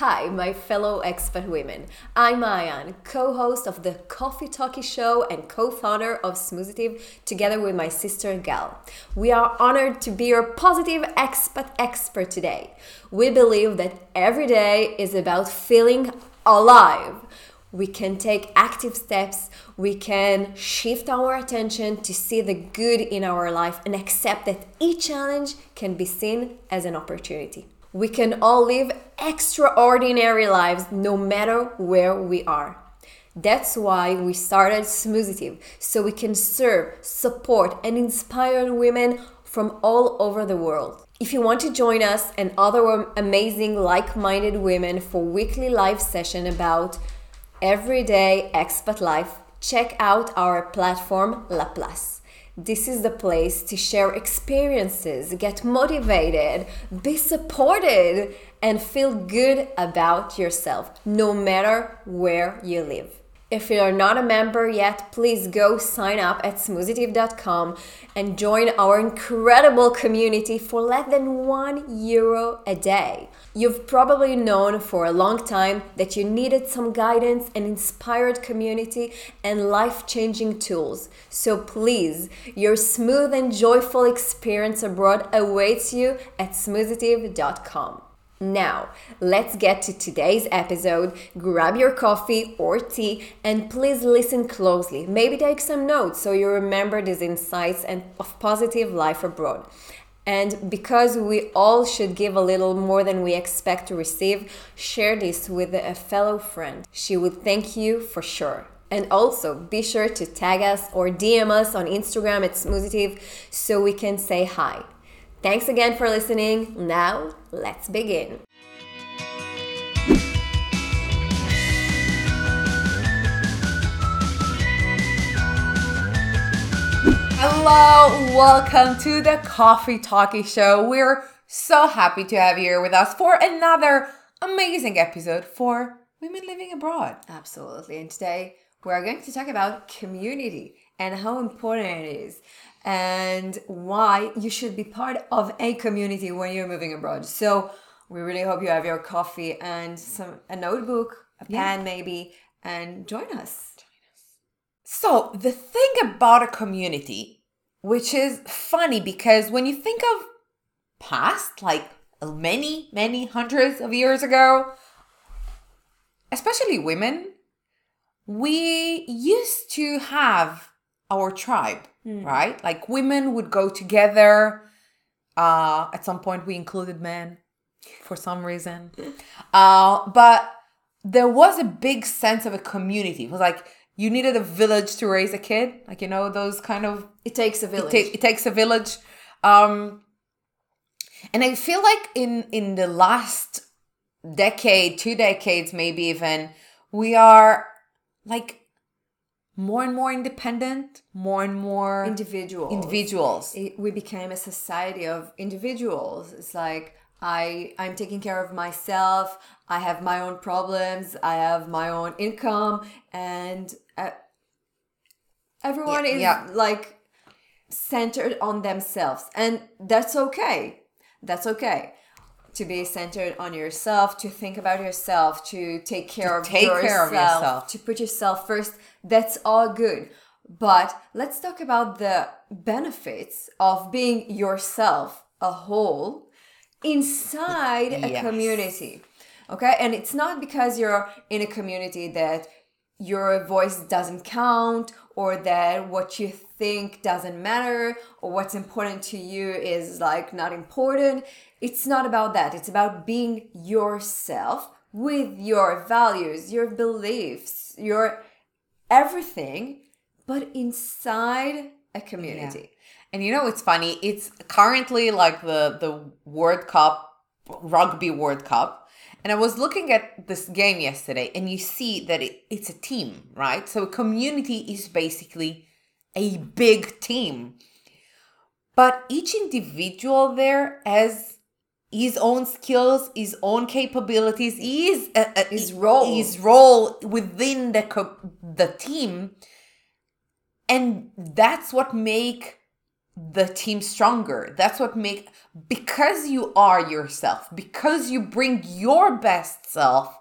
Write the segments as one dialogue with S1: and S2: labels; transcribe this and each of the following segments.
S1: Hi, my fellow expat women. I'm Maayan, co host of the Coffee Talkie Show and co founder of Smoozitive together with my sister Gal. We are honored to be your positive expat expert today. We believe that every day is about feeling alive. We can take active steps, we can shift our attention to see the good in our life and accept that each challenge can be seen as an opportunity. We can all live extraordinary lives no matter where we are. That's why we started Smoozitive so we can serve, support, and inspire women from all over the world. If you want to join us and other amazing like-minded women for weekly live session about everyday expat life, check out our platform La Place. This is the place to share experiences, get motivated, be supported, and feel good about yourself, no matter where you live. If you're not a member yet, please go sign up at smoozitive.com and join our incredible community for less than one euro a day. You've probably known for a long time that you needed some guidance and inspired community and life changing tools. So please, your smooth and joyful experience abroad awaits you at smoozitive.com. Now, let's get to today's episode. Grab your coffee or tea and please listen closely. Maybe take some notes so you remember these insights and of positive life abroad. And because we all should give a little more than we expect to receive, share this with a fellow friend. She would thank you for sure. And also be sure to tag us or DM us on Instagram at Smoozitive so we can say hi. Thanks again for listening. Now, let's begin.
S2: Hello, welcome to the Coffee Talkie Show. We're so happy to have you here with us for another amazing episode for women living abroad.
S1: Absolutely. And today we're going to talk about community and how important it is and why you should be part of a community when you're moving abroad. So we really hope you have your coffee and some a notebook, a pen yeah. maybe, and join us.
S2: So the thing about a community, which is funny because when you think of past, like many, many hundreds of years ago, especially women, we used to have our tribe mm. right? Like women would go together. Uh, at some point, we included men for some reason. Uh, but there was a big sense of a community. It was like you needed a village to raise a kid. Like, you know, those kind of.
S1: It takes a village.
S2: It, ta- it takes a village. Um, and I feel like in in the last decade, two decades, maybe even, we are like more and more independent, more and more
S1: individuals.
S2: Individuals.
S1: It, we became a society of individuals. It's like I I'm taking care of myself. I have my own problems. I have my own income, and uh, everyone yeah, is yeah. like centered on themselves, and that's okay. That's okay to be centered on yourself, to think about yourself, to take care to of take yourself, care of yourself, to put yourself first. That's all good. But let's talk about the benefits of being yourself a whole inside a yes. community. Okay? And it's not because you're in a community that your voice doesn't count or that what you think doesn't matter or what's important to you is like not important. It's not about that. It's about being yourself with your values, your beliefs, your everything, but inside a community. Yeah.
S2: And you know it's funny? It's currently like the the World Cup, rugby World Cup. And I was looking at this game yesterday, and you see that it, it's a team, right? So a community is basically a big team. But each individual there has his own skills, his own capabilities, his uh, uh,
S1: his role,
S2: his role within the co- the team, and that's what make the team stronger. That's what make because you are yourself, because you bring your best self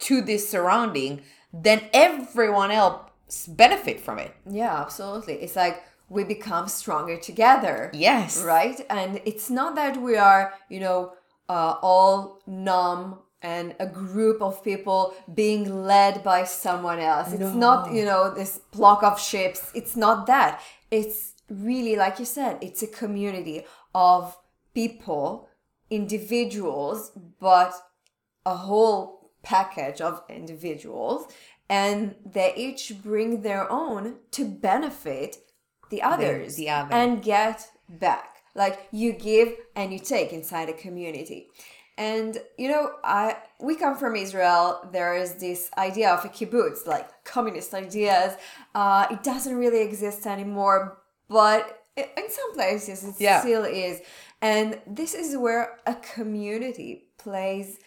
S2: to this surrounding, then everyone else benefit from it.
S1: Yeah, absolutely. It's like we become stronger together.
S2: Yes.
S1: Right? And it's not that we are, you know, uh, all numb and a group of people being led by someone else. It's not, you know, this block of ships. It's not that. It's really, like you said, it's a community of people, individuals, but a whole package of individuals. And they each bring their own to benefit the others
S2: the other.
S1: and get back. Like you give and you take inside a community. And you know, I we come from Israel. There is this idea of a kibbutz, like communist ideas. Uh, it doesn't really exist anymore, but in some places it
S2: Yeah.
S1: still is. And this is where a community plays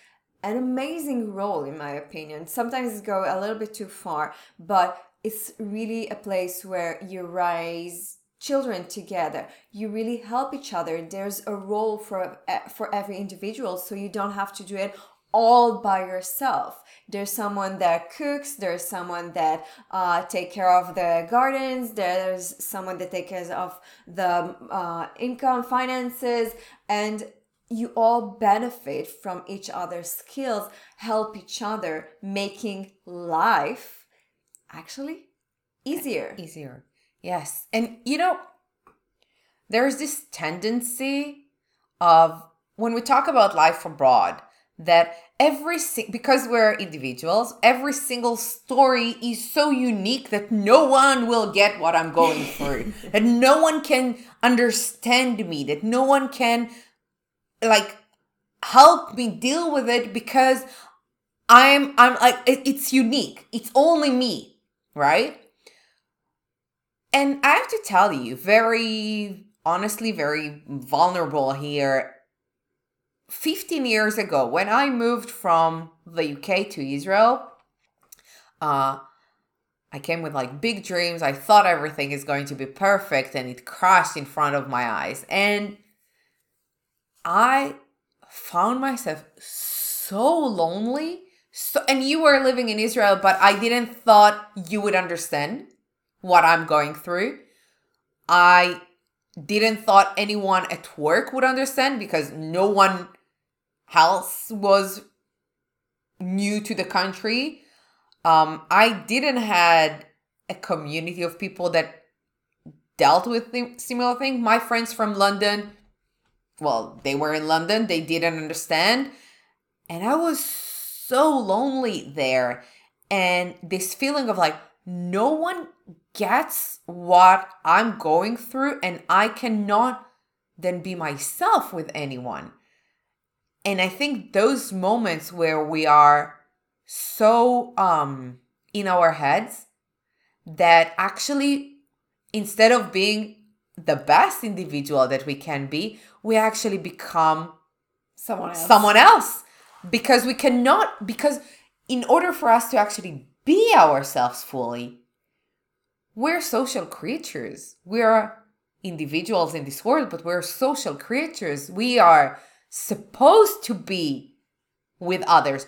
S1: an amazing role, in my opinion. Sometimes it go a little bit too far, but it's really a place where you raise children together. You really help each other. There's a role for eh, for every individual so you don't have to do it all by yourself. There's someone that cooks there's someone that uh, take care of the gardens there's someone that takes care of the uh, income finances and you all benefit from each other's skills help each other making life actually eh, easier
S2: easier. Yes. And you know, there's this tendency of when we talk about life abroad that every si- because we're individuals, every single story is so unique that no one will get what I'm going through. that no one can understand me, that no one can like help me deal with it because I'm I'm like it- it's unique. It's only me, right? And I have to tell you, very honestly, very vulnerable here. 15 years ago, when I moved from the UK to Israel, uh, I came with like big dreams. I thought everything is going to be perfect, and it crashed in front of my eyes. And I found myself so lonely. So, and you were living in Israel, but I didn't thought you would understand what I'm going through. I didn't thought anyone at work would understand because no one else was new to the country. Um, I didn't had a community of people that dealt with the similar thing. My friends from London, well, they were in London, they didn't understand, and I was so lonely there. And this feeling of like no one gets what I'm going through, and I cannot then be myself with anyone. And I think those moments where we are so um in our heads that actually instead of being the best individual that we can be, we actually become
S1: someone else
S2: someone else because we cannot because in order for us to actually be ourselves fully we're social creatures. We are individuals in this world but we're social creatures. We are supposed to be with others.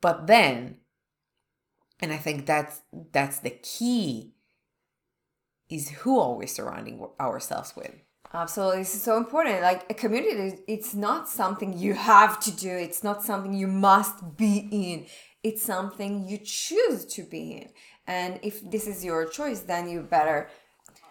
S2: But then and i think that's that's the key is who are we surrounding ourselves with
S1: Absolutely, this is so important. Like a community, it's not something you have to do. It's not something you must be in. It's something you choose to be in. And if this is your choice, then you better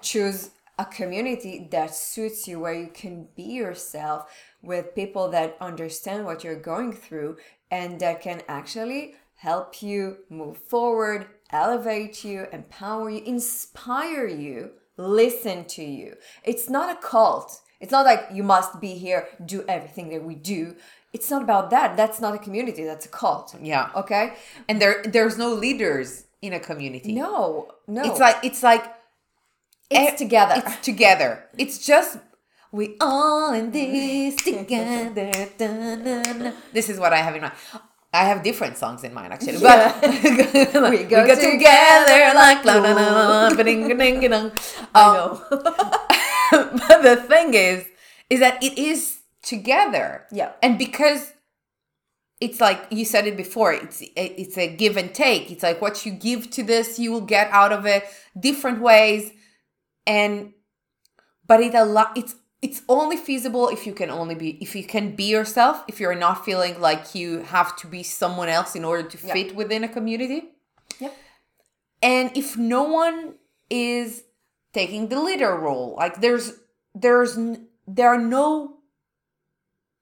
S1: choose a community that suits you, where you can be yourself with people that understand what you're going through and that can actually help you move forward, elevate you, empower you, inspire you listen to you. It's not a cult. It's not like you must be here, do everything that we do. It's not about that. That's not a community. That's a cult.
S2: Yeah.
S1: Okay.
S2: And there there's no leaders in a community.
S1: No. No.
S2: It's like it's like
S1: it's
S2: e-
S1: together.
S2: It's together. It's just we all in this together. This is what I have in mind. I have different songs in mind actually, but
S1: We go
S2: together like la la la la.
S1: I know.
S2: but the thing is, is that it is together.
S1: Yeah.
S2: And because it's like you said it before, it's it's a give and take. It's like what you give to this, you will get out of it different ways. And but it a lot it's it's only feasible if you can only be if you can be yourself, if you're not feeling like you have to be someone else in order to fit within a community.
S1: Yep.
S2: And if no one is taking the leader role, like there's there's there are no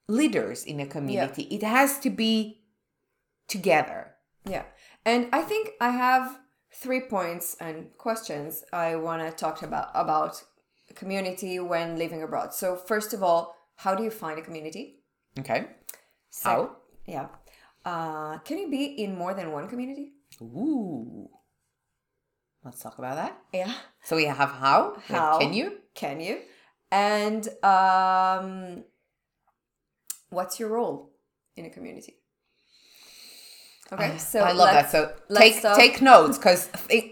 S2: leaders in a community. It has to be together.
S1: Yeah. And I think I have three points and questions I want to talk about about community when living abroad. So first of all, how do you find a community?
S2: Okay.
S1: Sec-
S2: How?
S1: Yeah. Uh, can you be in more than one community?
S2: Ooh. Let's talk about that.
S1: Yeah.
S2: So we have how? Like,
S1: How?
S2: Can you?
S1: Can you? And um, what's your role in a community? Okay, so
S2: I love that. So take take notes because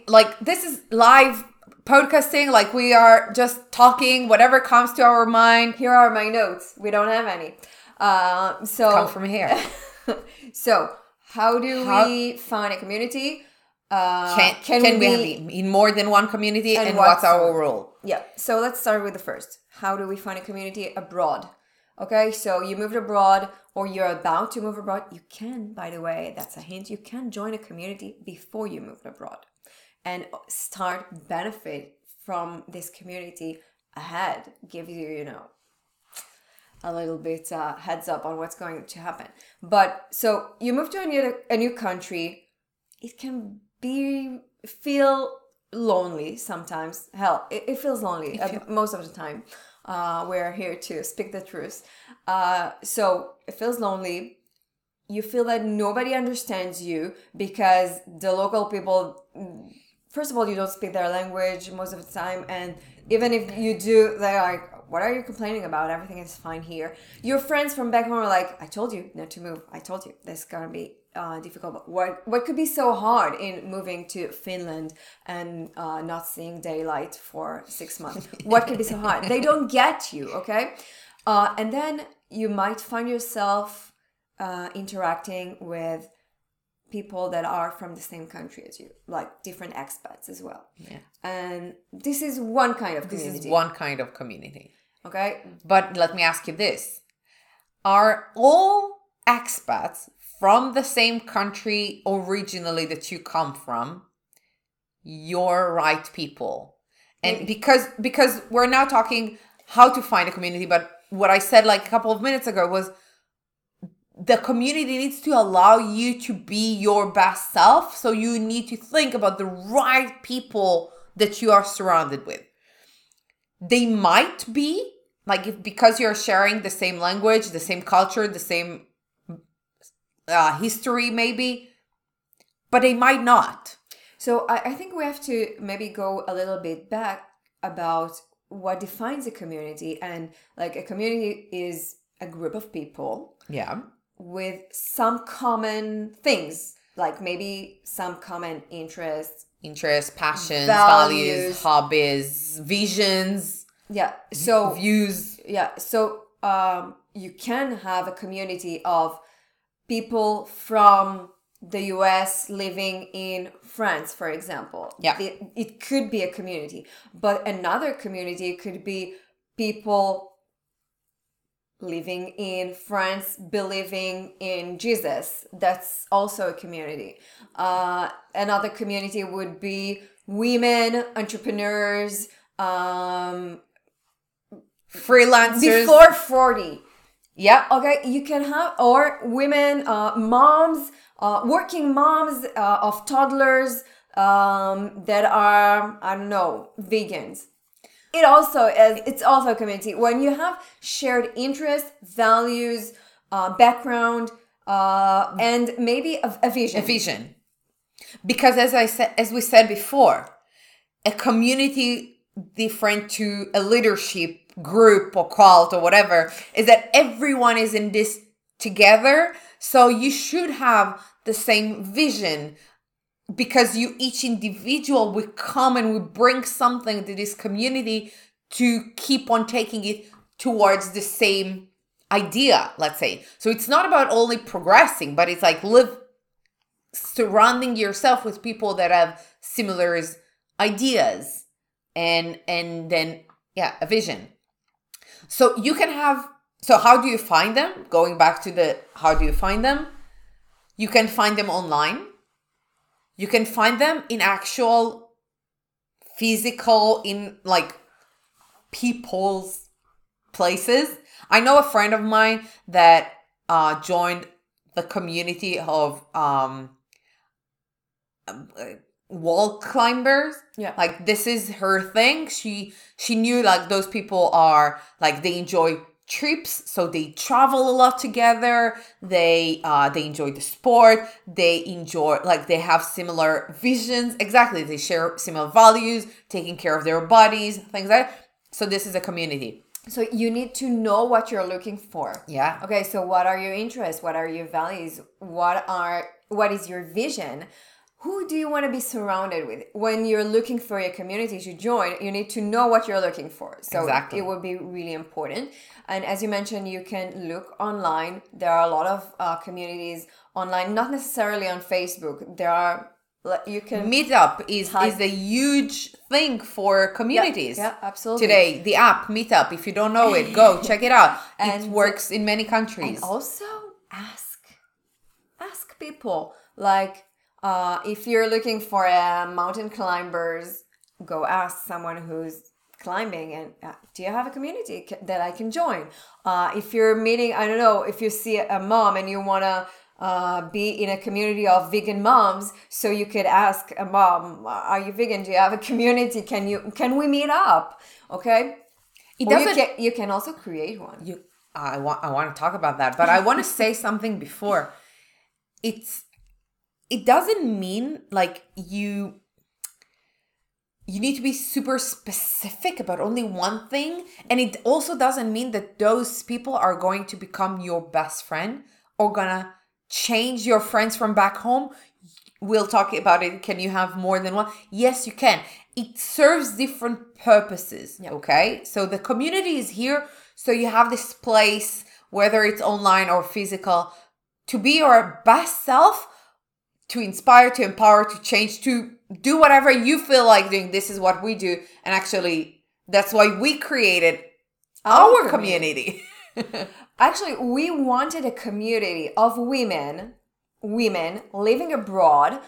S2: like this is live podcasting. Like we are just talking whatever comes to our mind.
S1: here are my notes. We don't have any. Uh, so
S2: Come from here.
S1: so how do
S2: How-
S1: we find a community? Uh,
S2: Can, can, we, be in more than one community and,
S1: And
S2: what's
S1: what's
S2: our role?
S1: Yeah. So let's start with the first. How do we find a community abroad? Okay, so you moved abroad or you're about to move abroad. You can, by the way, that's a hint, you can join a community before you moved abroad and start benefit from this community ahead. Give you, you know, a little bit uh, heads up on what's going to happen. But so you move to a new a new country, it can be feel lonely sometimes. Hell, it, it feels lonely uh, most of the time. Uh, we're here to speak the truth. Uh, so it feels lonely. You feel that nobody understands you because the local people first of all, you don't speak their language most of the time, and even if you do, they're like, "What are you complaining about? Everything is fine here." Your friends from back home are like, "I told you not to move. I told you this is gonna be uh, difficult." But what what could be so hard in moving to Finland and uh, not seeing daylight for six months? what could be so hard? They don't get you, okay? Uh, and then you might find yourself uh, interacting with people that are from the same country as you, like different expats as well.
S2: Yeah.
S1: And this is one kind of
S2: This
S1: community.
S2: is one kind of community.
S1: Okay.
S2: But let me ask you this Are all expats from the same country originally that you come from your right people? And mm. because because we're now talking how to find a community, but what I said like a couple of minutes ago was the community needs to allow you to be your best self. So you need to think about the right people that you are surrounded with. They might be like if because you're sharing the same language, the same culture, the same uh, history, maybe, but they might not.
S1: So I, I think we have to maybe go a little bit back about what defines a community. And like a community is a group of people
S2: Yeah.
S1: With some common things, like maybe some common interests.
S2: Interests, passions,
S1: Values.
S2: values, hobbies, visions,
S1: Yeah. So
S2: views.
S1: yeah so um, you can have a community of people from the us living in france for example
S2: Yeah.
S1: it, it could be a community but another community could be people living in france believing in jesus that's also a community uh, another community would be women entrepreneurs um,
S2: Freelancers.
S1: before 40
S2: yeah.
S1: okay you can have or women uh, moms uh, working moms uh, of toddlers um, that are i don't know vegans it also is it's also a community. When you have shared interests values uh, background uh, and maybe a, a vision.
S2: A vision. Because as i said as we said before a community different to a leadership group or cult or whatever is that everyone is in this together. So you should have the same vision because you each individual we come and we bring something to this community to keep on taking it towards the same idea, let's say. So it's not about only progressing, but it's like live surrounding yourself with people that have similar ideas and and then yeah, a vision. So you can have so how do you find them? Going back to the how do you find them? You can find them online. You can find them in actual physical in like people's places. I know a friend of mine that uh joined the community of um wall climbers
S1: Yeah.
S2: like this is her thing she she knew like those people are like they enjoy trips so they travel a lot together they uh they enjoy the sport they enjoy like they have similar visions exactly they share similar values taking care of their bodies things like that so this is a community
S1: So you need to know what you're looking for.
S2: yeah
S1: Okay, so what are your interests? What are your values? What are what is your vision? Who do you want to be surrounded with? When you're looking for a community to join, you need to know what you're looking for. So
S2: Exactly.
S1: it would be really important. And as you mentioned, you can look online. There are a lot of uh, communities online, not necessarily on Facebook. There are you can
S2: meetup is
S1: Type-
S2: is a huge thing for communities
S1: yeah, absolutely.
S2: today the app meetup if you don't know it go check it out it works in many countries
S1: And also ask ask people like uh, if you're looking for a mountain climbers, go ask someone who's climbing and uh, do you have a community that I can join? Uh, if you're meeting, I don't know, if you see a mom and you wanna uh, be in a community of vegan moms, so you could ask a mom, "Are you vegan? Do you have a community? Can you can we meet up? Okay.
S2: It
S1: Or you
S2: doesn't-
S1: can, you can also create one.
S2: you i want i want to talk about that but i want to say something before it's it doesn't mean like you you need to be super specific about only one thing and it also doesn't mean that those people are going to become your best friend or gonna change your friends from back home. We'll talk about it. Can you have more than one? Yes you can. It serves different purposes okay? So the community is here so you have this place whether it's online or physical to be your best self to inspire to empower to change to do whatever you feel like doing. This is what we do. And actually that's why we created our,
S1: Our
S2: community,
S1: Actually, we wanted a community of women, women living abroad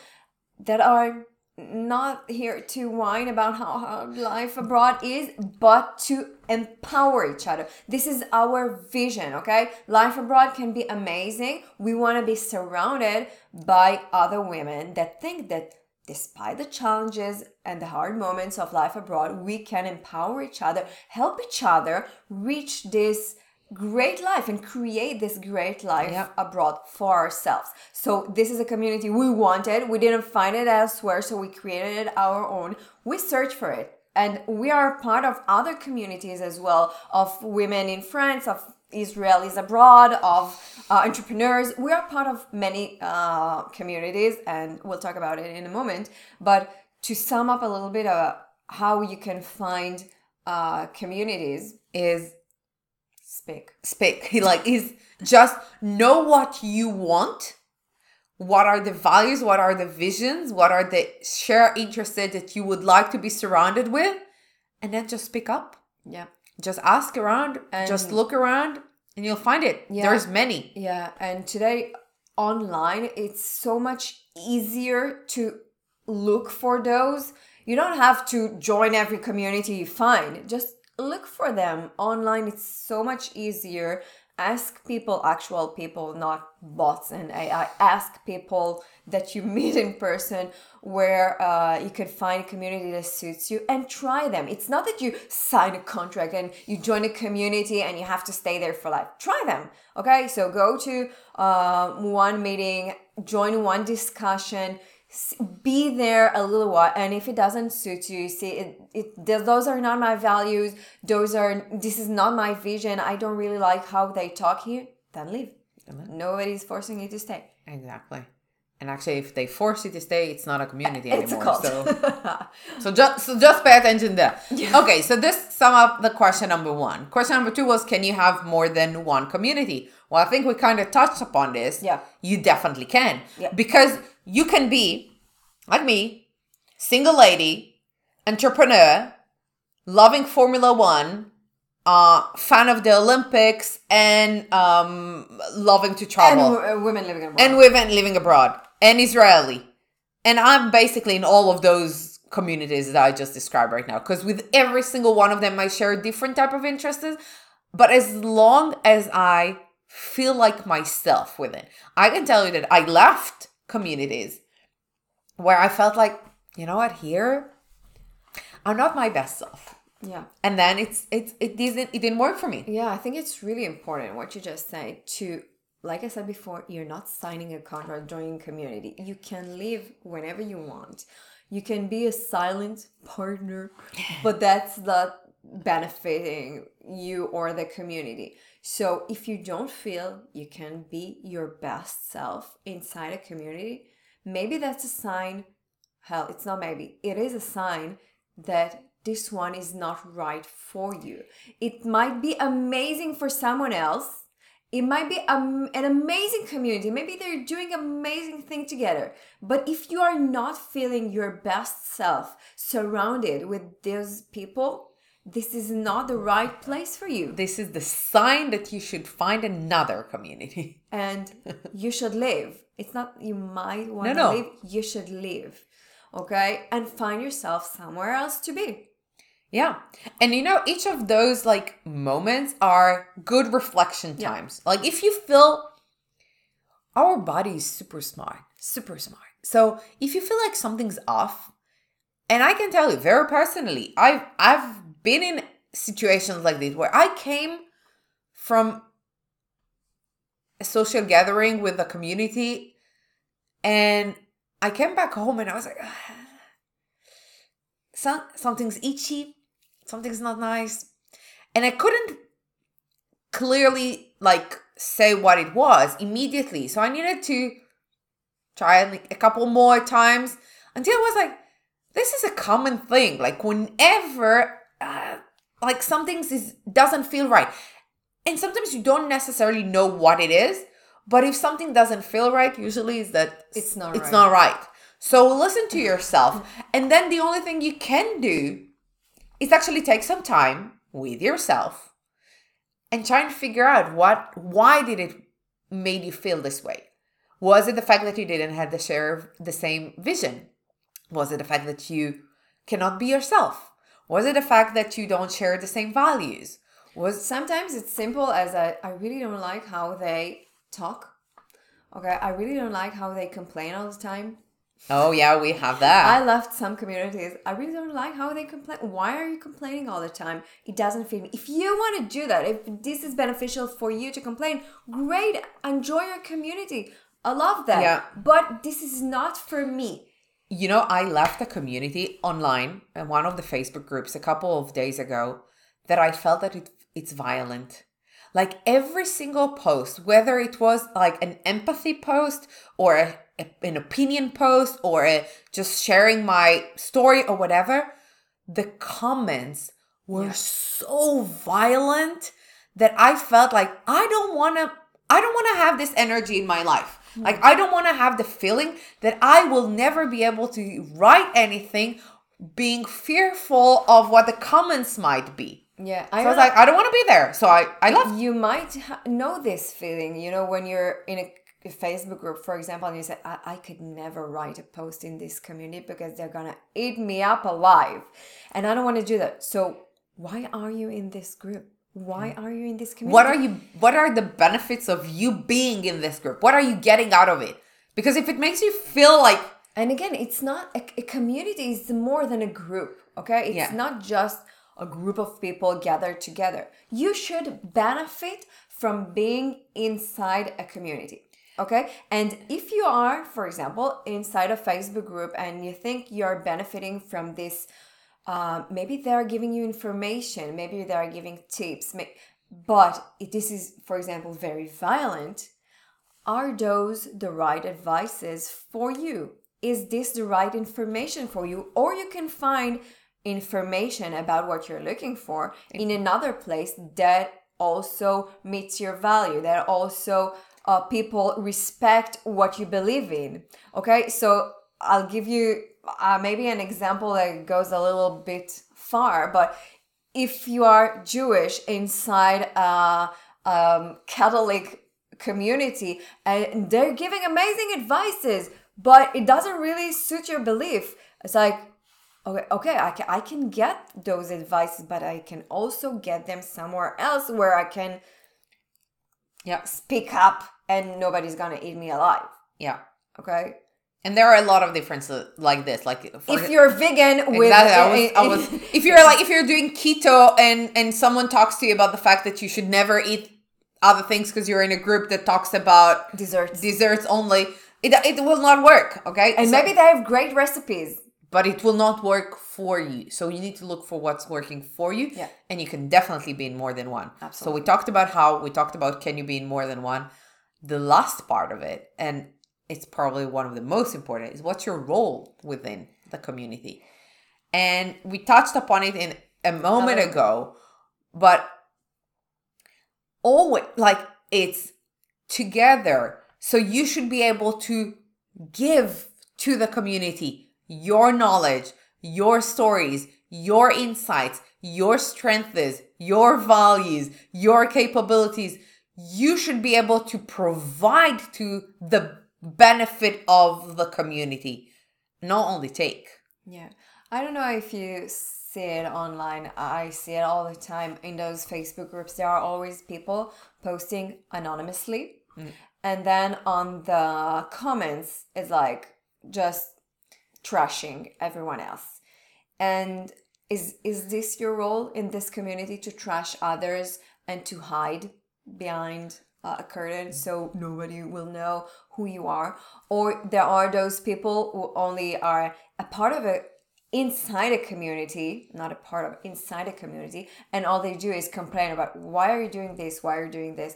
S1: that are not here to whine about how hard life abroad is, but to empower each other. This is our vision, okay? Life abroad can be amazing. We want to be surrounded by other women that think that despite the challenges and the hard moments of life abroad, we can empower each other, help each other reach this great life and create this great life
S2: Yeah.
S1: abroad for ourselves. So this is a community we wanted. We didn't find it elsewhere, so we created it our own. We searched for it. And we are part of other communities as well of women in France, of Israelis abroad, of uh, entrepreneurs. We are part of many uh, communities, and we'll talk about it in a moment. But to sum up a little bit of how you can find uh, communities
S2: is
S1: speak.
S2: speak like is just know what you want what are the values what are the visions what are the share interests that you would like to be surrounded with and then just speak up
S1: Yeah.
S2: just ask around just look around and you'll find it
S1: Yeah.
S2: there's many
S1: Yeah, and today online it's so much easier to look for those. You don't have to join every community you find. Just look for them online. It's so much easier. Ask people, actual people, not bots and AI. Ask people that you meet in person where uh, you could find a community that suits you and try them. It's not that you sign a contract and you join a community and you have to stay there for life. Try them. Okay, so go to uh, one meeting, join one discussion, be there a little while, and if it doesn't suit you, see it, it those are not my values. Those are this is not my vision. I don't really like how they talk here. Then leave. Nobody's forcing you to stay.
S2: exactly And actually, if they force you to stay, it's not a community
S1: It's a
S2: anymore.
S1: cult.
S2: So, so just so just pay attention there. Okay, so this sum up the question number one. Question number two was, can you have more than one community? Well, I think we kind of touched upon this.
S1: Yeah.
S2: you definitely can.
S1: Yeah.
S2: because you can be like me, single lady, entrepreneur, loving Formula One, uh, fan of the Olympics, and um, loving to
S1: And
S2: travel
S1: w- uh, women living abroad.
S2: and women living abroad and Israeli. And I'm basically in all of those communities that I just described right now. Because with every single one of them, I share a different type of interests. But as long as I feel like myself with it, I can tell you that I left communities where I felt like, you know what, here, I'm not my best self.
S1: yeah.
S2: And then it's it's it didn't it didn't work for me.
S1: Yeah, I think it's really important what you just said to like I said before, you're not signing a contract joining community. You can leave whenever you want. You can be a silent partner, but that's not benefiting you or the community. So if you don't feel you can be your best self inside a community, maybe that's a sign hell, it's not maybe, it is a sign that this one is not right for you. It might be amazing for someone else. It might be an amazing community. Maybe they're doing amazing thing together. But if you are not feeling your best self surrounded with those people, this is not the right place for you.
S2: This is the sign that you should find another community.
S1: and you should live. It's not you might want to
S2: no.
S1: live, you should live. Okay? And find yourself somewhere else to be.
S2: Yeah. And you know, each of those like moments are good reflection
S1: Yeah.
S2: times. Like if you feel our body is super smart, super smart. So if you feel like something's off, and I can tell you very personally, I've I've been in situations like this where I came from a social gathering with a community and I came back home and I was like ah, some, something's itchy, something's not nice. And I couldn't clearly like say what it was immediately. So I needed to try a couple more times until I was like, this is a common thing. Like whenever uh, like something is doesn't feel right. And sometimes you don't necessarily know what it is, but if something doesn't feel right, usually is that
S1: It's not
S2: it's
S1: right.
S2: not right. So listen to yourself. And then the only thing you can do is actually take some time with yourself and try and figure out what why did it made you feel this way? Was it the fact that you didn't have the share the same vision? Was it the fact that you cannot be yourself? Was it the fact that you don't share the same values? Was
S1: Sometimes it's simple as I, I really don't like how they talk. Okay, I really don't like how they complain all the time.
S2: Oh yeah, we have that.
S1: I left some communities. I really don't like how they complain. Why are you complaining all the time? It doesn't fit me. If you want to do that, if this is beneficial for you to complain, great. Enjoy your community. I love that.
S2: Yeah.
S1: But this is not for me.
S2: You know, I left a community online in one of the Facebook groups a couple of days ago that I felt that it, it's violent. Like every single post, whether it was like an empathy post or a, a- an opinion post or a, just sharing my story or whatever, the comments were so violent that I felt like I don't want to I don't want to have this energy in my life. Like I don't want to have the feeling that I will never be able to write anything being fearful of what the comments might be.
S1: Yeah,
S2: So I was like I don't want to be there. So I I left.
S1: you might ha- know this feeling you know when you're in a, a facebook group for example and you say I-, I could never write a post in this community because they're gonna eat me up alive and i don't want to do that so why are you in this group why mm. are you in this community
S2: What are you what are the benefits of you being in this group? What are you getting out of it? Because if it makes you feel like
S1: and again it's not a, a community is more than a group okay it's
S2: Yeah.
S1: not just a group of people gathered together you should benefit from being inside a community okay and if you are for example inside a facebook group and you think you're benefiting from this uh, maybe they're giving you information maybe they are giving tips may- but if this is for example very violent are those the right advices for you? Is this the right information for you? Or you can find information about what you're looking for in another place that also meets your value, that also uh, people respect what you believe in. Okay, so I'll give you uh, maybe an example that goes a little bit far, but if you are Jewish inside a um, Catholic community and they're giving amazing advices, but it doesn't really suit your belief, it's like, okay, okay, I can, I can get those advices, but I can also get them somewhere else where I can
S2: Yeah.
S1: speak up and nobody's gonna eat me alive.
S2: Yeah.
S1: Okay.
S2: And there are a lot of differences like this. Like
S1: If you're vegan with
S2: Exactly. I was, I eh, was, eh, if you're like if you're doing keto and and someone talks to you about the fact that you should never eat other things because you're in a group that talks about
S1: desserts,
S2: desserts only, it it will not work. Okay.
S1: and
S2: So-
S1: maybe they have great recipes.
S2: but it will not work for you. So you need to look for what's working for you.
S1: Yeah.
S2: And you can definitely be in more than one.
S1: Absolutely.
S2: So we talked about how we talked about can you be in more than one. The last part of it, and it's probably one of the most important, is what's your role within the community. And we touched upon it in a moment ago, but always like it's together. So you should be able to give to the community your knowledge, your stories, your insights, your strengths, your values, your capabilities. You should be able to provide to the benefit of the community, not only take.
S1: Yeah. I don't know if you see it online. I see it all the time in those Facebook groups. There are always people posting anonymously. Mm. And then on the comments, it's like just trashing everyone else. And is is this your role in this community to trash others and to hide behind uh, a curtain so nobody will know who you are. Or there are those people who only are a part of it inside a community not a part of inside a community and all they do is complain about why are you doing this? Why are you doing this?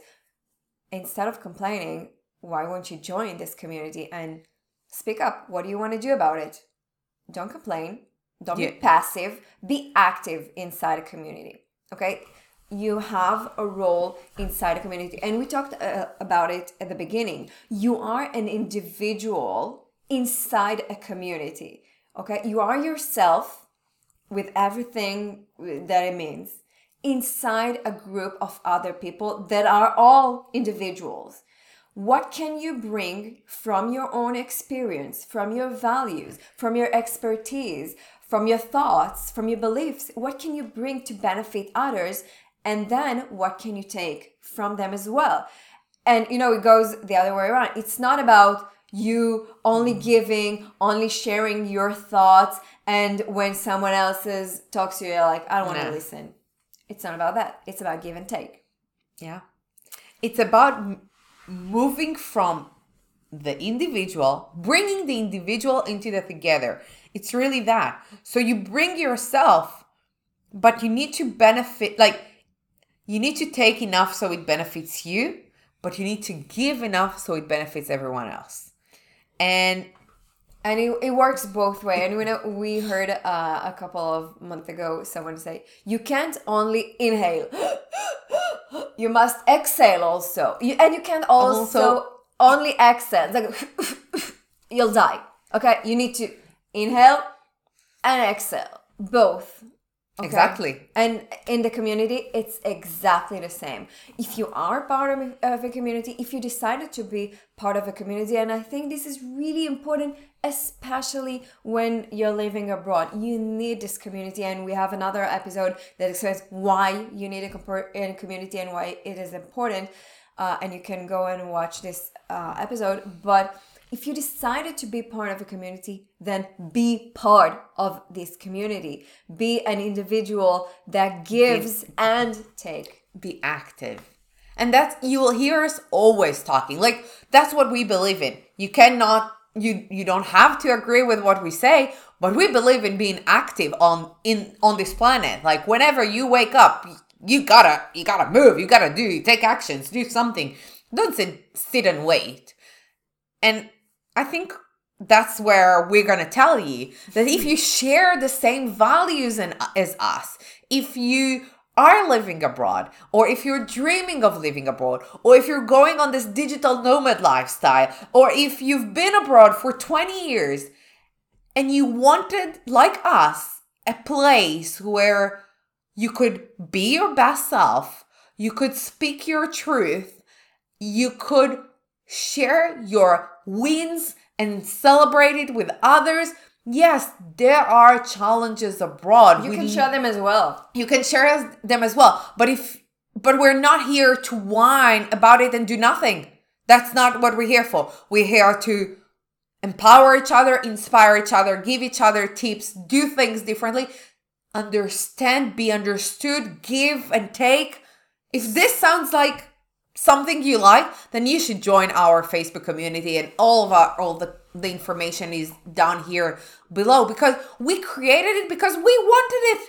S1: Instead of complaining why won't you join this community and speak up? What do you want to do about it? Don't complain. Don't
S2: Yeah.
S1: be passive. Be active inside a community okay you have a role inside a community and we talked uh, about it at the beginning you are an individual inside a community okay you are yourself with everything that it means inside a group of other people that are all individuals what can you bring from your own experience, from your values, from your expertise, from your thoughts, from your beliefs? What can you bring to benefit others? And then what can you take from them as well? And you know, it goes the other way around. It's not about you only mm. giving, only sharing your thoughts, and when someone else's talks to you, you're like, I don't want to
S2: No.
S1: listen. It's not about that. It's about give and take.
S2: Yeah. It's about m- moving from the individual, bringing the individual into the together. It's really that. So you bring yourself, but you need to benefit, like, you need to take enough so it benefits you, but you need to give enough so it benefits everyone else. And
S1: and it, it works both way. And we know we heard uh, a couple of months ago someone say you can't only inhale. You must exhale also. You, and you can't also,
S2: Also-
S1: only exhale. Like you'll die. Okay? You need to inhale and exhale. Both okay?
S2: Exactly.
S1: and in the community it's exactly the same if you are part of a, community if you decided to be part of a community and i think this is really important especially when you're living abroad you need this community and we have another episode that explains why you need a, community and why it is important uh, and you can go and watch this uh, episode but if you decided to be part of a community, then be part of this community. Be an individual that gives and take.
S2: be active. And that's you will hear us always talking. Like that's what we believe in. You cannot you you don't have to agree with what we say, but we believe in being active on in on this planet. Like whenever you wake up, you gotta you gotta move, you gotta do, take actions, do something. don't sit sit and wait. And I think that's where we're going to tell you that if you share the same values and, as us, if you are living abroad, or if you're dreaming of living abroad, or if you're going on this digital nomad lifestyle, or if you've been abroad for 20 years and you wanted, like us, a place where you could be your best self, you could speak your truth, you could share your wins and celebrate it with others. Yes, there are challenges abroad.
S1: You
S2: We
S1: can share them as well.
S2: you can share them as well but if but we're not here to whine about it and do nothing that's not what we're here for we're here to empower each other inspire each other give each other tips do things differently understand be understood give and take if this sounds like something you like then you should join our facebook community and all of our all the the information is down here below because we created it because we wanted it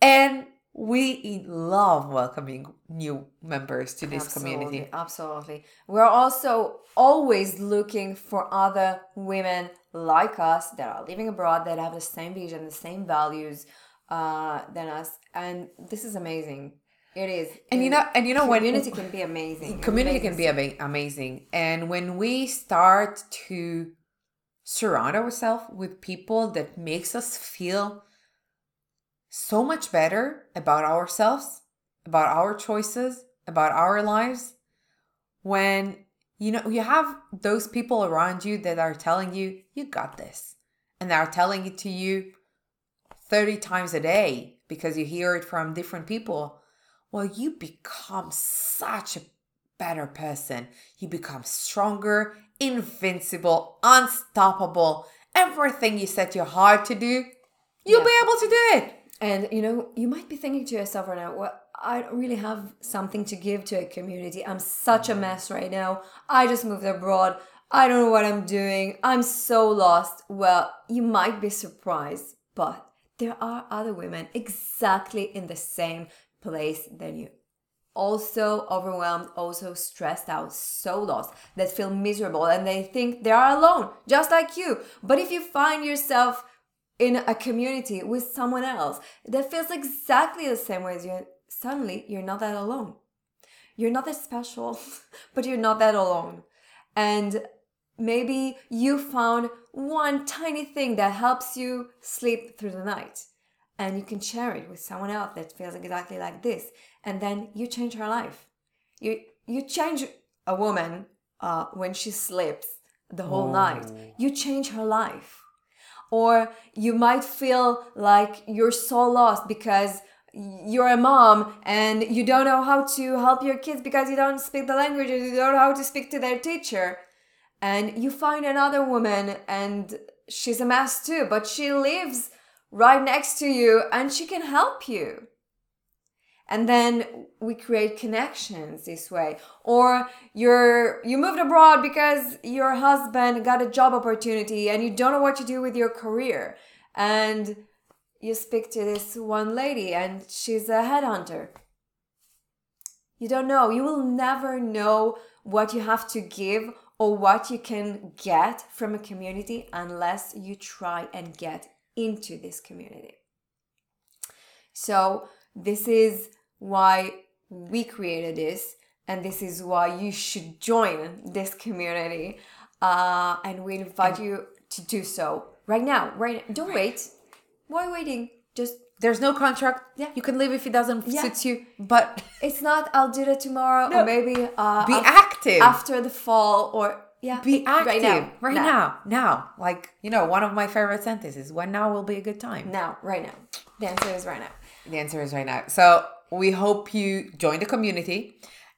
S2: and we love welcoming new members to this community.
S1: Absolutely. We're also always looking for other women like us that are living abroad that have the same vision, the same values uh, than us. And this is amazing. It is.
S2: And you know, and you know when
S1: community can be amazing.
S2: community
S1: Amazing
S2: can be ama- amazing, and when we start to surround ourselves with people that makes us feel so much better about ourselves, about our choices, about our lives, when you know you have those people around you that are telling you you got this and they are telling it to you 30 times a day because you hear it from different people well you become such a better person you become stronger invincible unstoppable everything you set your heart to do you'll
S1: Yeah.
S2: be able to do it
S1: And you know, you might be thinking to yourself right now, well, I don't really have something to give to a community. I'm such a mess right now. I just moved abroad. I don't know what I'm doing. I'm so lost. Well, you might be surprised, but there are other women exactly in the same place than you. Also overwhelmed, also stressed out, so lost, that feel miserable and they think they are alone, just like you. But if you find yourself in a community with someone else that feels exactly the same way as you, suddenly you're not that alone. You're not that special, but you're not that alone. And maybe you found one tiny thing that helps you sleep through the night. And you can share it with someone else that feels exactly like this. And then you change her life. You you change a woman uh, when she sleeps the whole night. You change her life or you might feel like you're so lost because you're a mom and you don't know how to help your kids because you don't speak the language you don't know how to speak to their teacher and you find another woman and she's a mess too but she lives right next to you and she can help you. And then we create connections this way. Or you're you moved abroad because your husband got a job opportunity and you don't know what to do with your career. And you speak to this one lady and she's a headhunter. You don't know. You will never know what you have to give or what you can get from a community unless you try and get into this community so this is why we created this, and this is why you should join this community. Uh, and we invite you to do so right now. Right, don't wait. Why waiting? Just
S2: there's no contract
S1: Yeah.
S2: you can leave if it doesn't
S1: Yeah.
S2: suit you but
S1: it's not. I'll do that tomorrow,
S2: No.
S1: or maybe uh,
S2: be
S1: af-
S2: active
S1: after the fall, or yeah,
S2: be active
S1: right now,
S2: right now. now like you know one of my favorite sentences when now will be a good time
S1: now, right now. The answer is right now.
S2: the answer is right now so we hope you join the community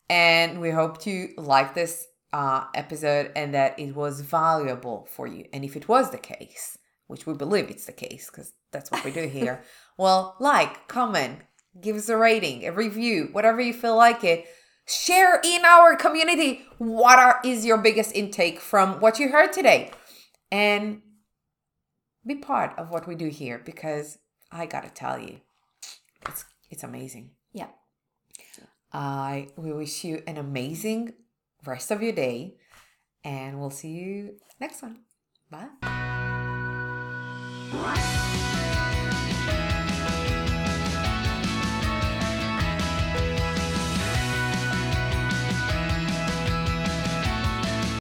S2: and we hope you like this uh, episode and that it was valuable for you and if it was the case which we believe it's the case because that's what we do here well like comment give us a rating a review whatever you feel like it share in our community what are is your biggest intake from what you heard today and be part of what we do here because i gotta tell you it's it's amazing
S1: Yeah.
S2: i we wish you an amazing rest of your day. And we'll see you next one. Bye.